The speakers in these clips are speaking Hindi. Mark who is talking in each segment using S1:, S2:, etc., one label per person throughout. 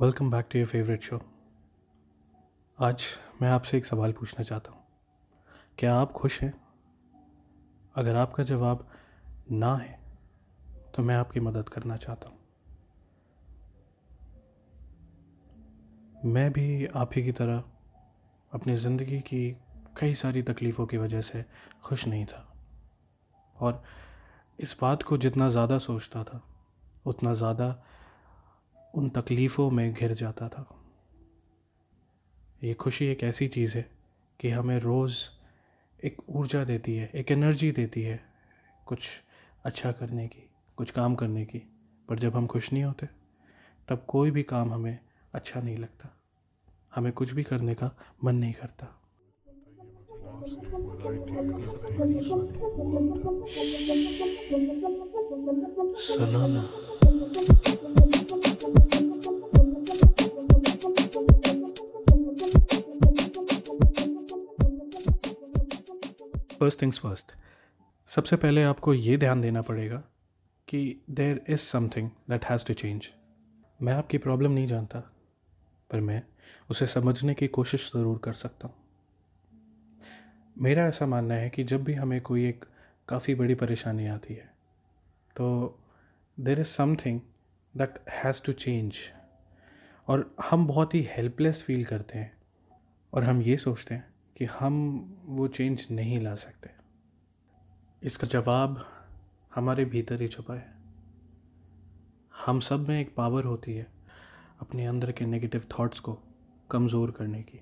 S1: Welcome back to your favourite show आज मैं आपसे एक सवाल पूछना चाहता हूँ। क्या आप खुश हैं? अगर आपका जवाब ना है तो मैं आपकी मदद करना चाहता हूँ। मैं भी आप ही की तरह अपनी ज़िंदगी की कई सारी तकलीफ़ों की वजह से खुश नहीं था। और इस बात को जितना ज़्यादा सोचता था, उतना ज़्यादा उन तकलीफ़ों में घिर जाता था। ये खुशी एक ऐसी चीज़ है कि हमें रोज़ एक ऊर्जा देती है, एक एनर्जी देती है कुछ अच्छा करने की, कुछ काम करने की। पर जब हम खुश नहीं होते, तब कोई भी काम हमें अच्छा नहीं लगता। हमें कुछ भी करने का मन नहीं करता। फ़र्स्ट थिंग्स फ़र्स्ट सबसे पहले आपको ये ध्यान देना पड़ेगा कि there is something that has to change मैं आपकी प्रॉब्लम नहीं जानता, पर मैं उसे समझने की कोशिश ज़रूर कर सकता हूँ। मेरा ऐसा मानना है कि जब भी हमें कोई एक काफ़ी बड़ी परेशानी आती है तो there is something that has to change और हम बहुत ही हेल्पलेस फील करते हैं, और हम ये सोचते हैं कि हम वो चेंज नहीं ला सकते। इसका जवाब हमारे भीतर ही छुपा है। हम सब में एक पावर होती है अपने अंदर के नेगेटिव थॉट्स को कमज़ोर करने की।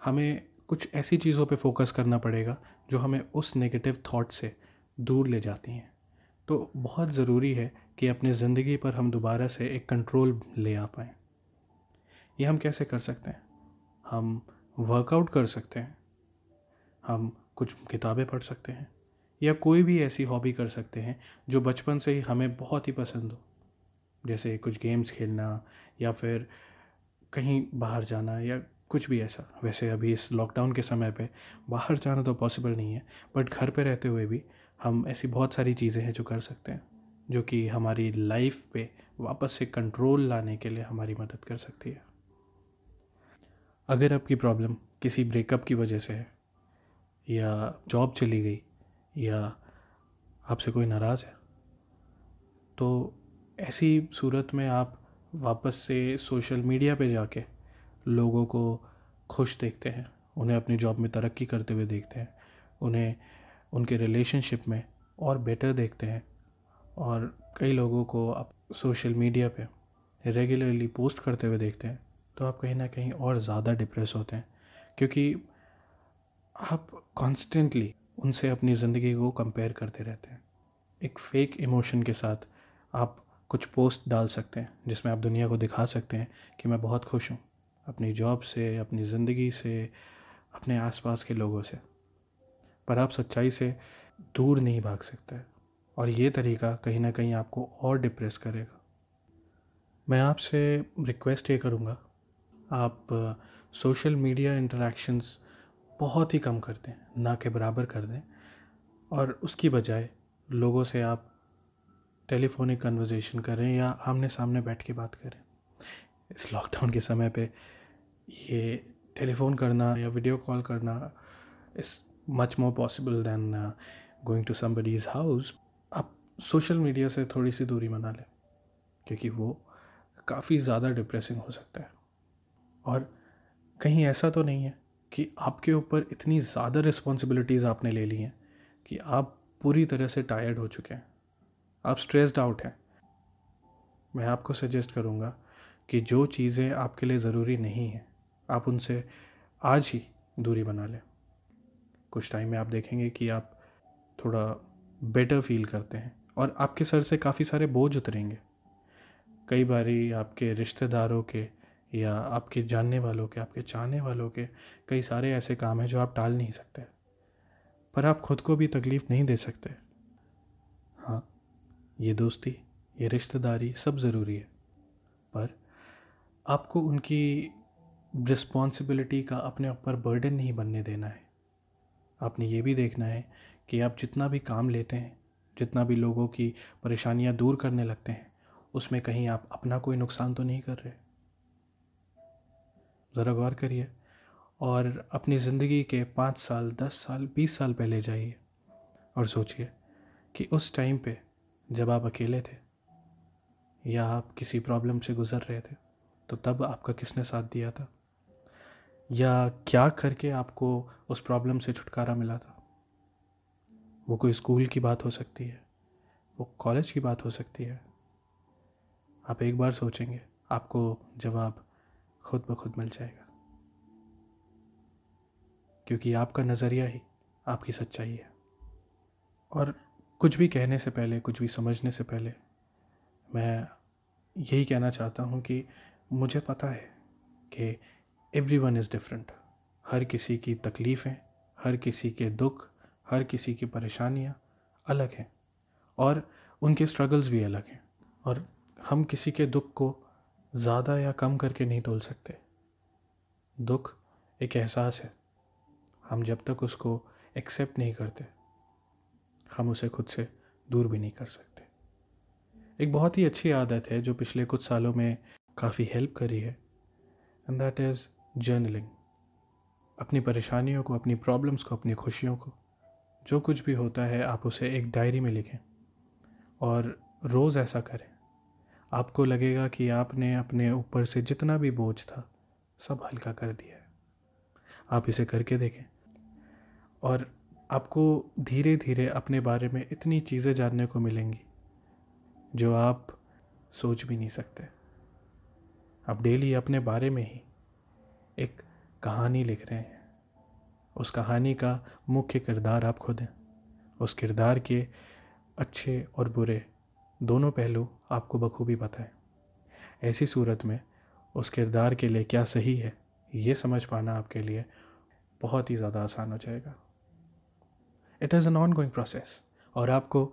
S1: हमें कुछ ऐसी चीज़ों पे फोकस करना पड़ेगा जो हमें उस नेगेटिव थॉट से दूर ले जाती हैं। तो बहुत ज़रूरी है कि अपनी ज़िंदगी पर हम दोबारा से एक कंट्रोल ले आ पाएँ। ये हम कैसे कर सकते हैं? हम वर्कआउट कर सकते हैं। हम कुछ किताबें पढ़ सकते हैं या कोई भी ऐसी हॉबी कर सकते हैं जो बचपन से ही हमें बहुत ही पसंद हो। जैसे कुछ गेम्स खेलना या फिर कहीं बाहर जाना या कुछ भी ऐसा। वैसे अभी इस लॉकडाउन के समय पे बाहर जाना तो पॉसिबल नहीं है बट घर पे रहते हुए भी हम ऐसी बहुत सारी चीज़ें हैं जो कर सकते हैं, जो कि हमारी लाइफ पे वापस से कंट्रोल लाने के लिए हमारी मदद कर सकती है। अगर आपकी प्रॉब्लम किसी ब्रेकअप की वजह से है, या जॉब चली गई, या आपसे कोई नाराज़ है तो ऐसी सूरत में आप वापस से सोशल मीडिया पे जाके लोगों को खुश देखते हैं, उन्हें अपनी जॉब में तरक्की करते हुए देखते हैं, उन्हें उनके रिलेशनशिप में और बेटर देखते हैं, और कई लोगों को आप सोशल मीडिया पे रेगुलरली पोस्ट करते हुए देखते हैं तो आप कहीं ना कहीं और ज़्यादा डिप्रेस होते हैं। क्योंकि आप कॉन्स्टेंटली उनसे अपनी ज़िंदगी को कंपेयर करते रहते हैं। एक फेक इमोशन के साथ आप कुछ पोस्ट डाल सकते हैं, जिसमें आप दुनिया को दिखा सकते हैं कि मैं बहुत खुश हूँ अपनी जॉब से, अपनी ज़िंदगी से, अपने आसपास के लोगों से। पर आप सच्चाई से दूर नहीं भाग सकते और ये तरीका कहीं ना कहीं आपको और डिप्रेस करेगा। मैं आपसे रिक्वेस्ट ये करूँगा आप सोशल मीडिया इंटरेक्शंस बहुत ही कम कर दें ना के बराबर कर दें। और उसकी बजाय लोगों से आप टेलीफोनिक कन्वर्जेशन करें या आमने सामने बैठ के बात करें। इस लॉकडाउन के समय पे ये टेलीफोन करना या वीडियो कॉल करना is much more possible than going to somebody's house आप सोशल मीडिया से थोड़ी सी दूरी बना लें, क्योंकि वो काफ़ी ज़्यादा डिप्रेसिंग हो सकता है। और कहीं ऐसा तो नहीं है कि आपके ऊपर इतनी ज़्यादा रिस्पॉन्सिबिलिटीज़ आपने ले ली हैं कि आप पूरी तरह से टायर्ड हो चुके हैं। आप स्ट्रेस्ड आउट हैं। मैं आपको सजेस्ट करूँगा कि जो चीज़ें आपके लिए ज़रूरी नहीं हैं, आप उनसे आज ही दूरी बना लें। कुछ टाइम में आप देखेंगे कि आप थोड़ा बेटर फील करते हैं और आपके सर से काफ़ी सारे बोझ उतरेंगे। कई बारी आपके रिश्तेदारों के या आपके जानने वालों के, आपके चाहने वालों के कई सारे ऐसे काम हैं जो आप टाल नहीं सकते। पर आप खुद को भी तकलीफ़ नहीं दे सकते। हाँ ये दोस्ती, ये रिश्तेदारी सब ज़रूरी है। पर आपको उनकी रिस्पॉन्सिबिलिटी का अपने ऊपर बर्डन नहीं बनने देना है। आपने ये भी देखना है कि आप जितना भी काम लेते हैं, जितना भी लोगों की परेशानियाँ दूर करने लगते हैं, उसमें कहीं आप अपना कोई नुकसान तो नहीं कर रहे? ज़रा गौर करिए और अपनी ज़िंदगी के पाँच साल, दस साल, बीस साल पहले जाइए और सोचिए कि उस टाइम पे जब आप अकेले थे या आप किसी प्रॉब्लम से गुज़र रहे थे तो तब आपका किसने साथ दिया था? या क्या करके आपको उस प्रॉब्लम से छुटकारा मिला था? वो कोई स्कूल की बात हो सकती है, वो कॉलेज की बात हो सकती है। आप एक बार सोचेंगे, आपको जवाब खुद ब खुद मिल जाएगा। क्योंकि आपका नज़रिया ही आपकी सच्चाई है। और कुछ भी कहने से पहले, कुछ भी समझने से पहले, मैं यही कहना चाहता हूँ कि मुझे पता है कि एवरी वन इज़ डिफरेंट हर किसी की तकलीफ़ें, हर किसी के दुख, हर किसी की परेशानियाँ अलग हैं। और उनके स्ट्रगल्स भी अलग हैं। और हम किसी के दुख को ज़्यादा या कम करके नहीं तोल सकते। दुख एक एहसास है। हम जब तक उसको एक्सेप्ट नहीं करते, हम उसे खुद से दूर भी नहीं कर सकते। एक बहुत ही अच्छी आदत है जो पिछले कुछ सालों में काफ़ी हेल्प करी है एंड दैट इज़ जर्नलिंग अपनी परेशानियों को, अपनी प्रॉब्लम्स को, अपनी खुशियों को, जो कुछ भी होता है, आप उसे एक डायरी में लिखें, और रोज़ ऐसा करें। आपको लगेगा कि आपने अपने ऊपर से जितना भी बोझ था, सब हल्का कर दिया है। आप इसे करके देखें। और आपको धीरे धीरे अपने बारे में इतनी चीज़ें जानने को मिलेंगी, जो आप सोच भी नहीं सकते। आप डेली अपने बारे में ही एक कहानी लिख रहे हैं। उस कहानी का मुख्य किरदार आप खुद हैं। उस किरदार के अच्छे और बुरे दोनों पहलू आपको बखूबी पता है। ऐसी सूरत में उस किरदार के लिए क्या सही है, ये समझ पाना आपके लिए बहुत ही ज़्यादा आसान हो जाएगा। It is an ongoing process और आपको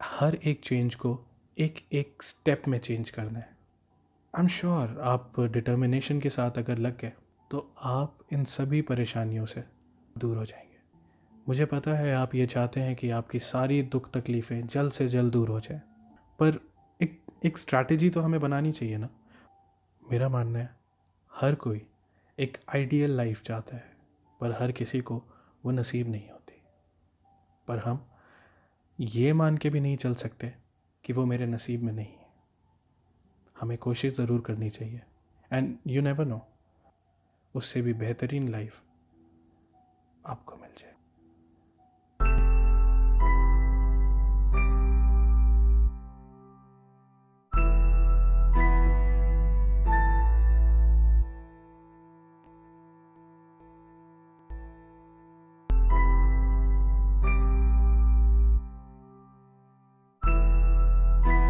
S1: हर एक चेंज को एक एक स्टेप में चेंज करना है। आई एम श्योर आप डिटर्मिनेशन के साथ अगर लग गए तो आप इन सभी परेशानियों से दूर हो जाएँगे। मुझे पता है आप ये चाहते हैं कि आपकी सारी दुख तकलीफ़ें जल्द से जल्द दूर हो जाए। पर एक एक स्ट्रैटेजी तो हमें बनानी चाहिए ना। मेरा मानना है, हर कोई एक आइडियल लाइफ चाहता है, पर हर किसी को वो नसीब नहीं होती। पर हम ये मान के भी नहीं चल सकते कि वो मेरे नसीब में नहीं है। हमें कोशिश ज़रूर करनी चाहिए एंड यू नेवर नो उससे भी बेहतरीन लाइफ आपको मिल जाए।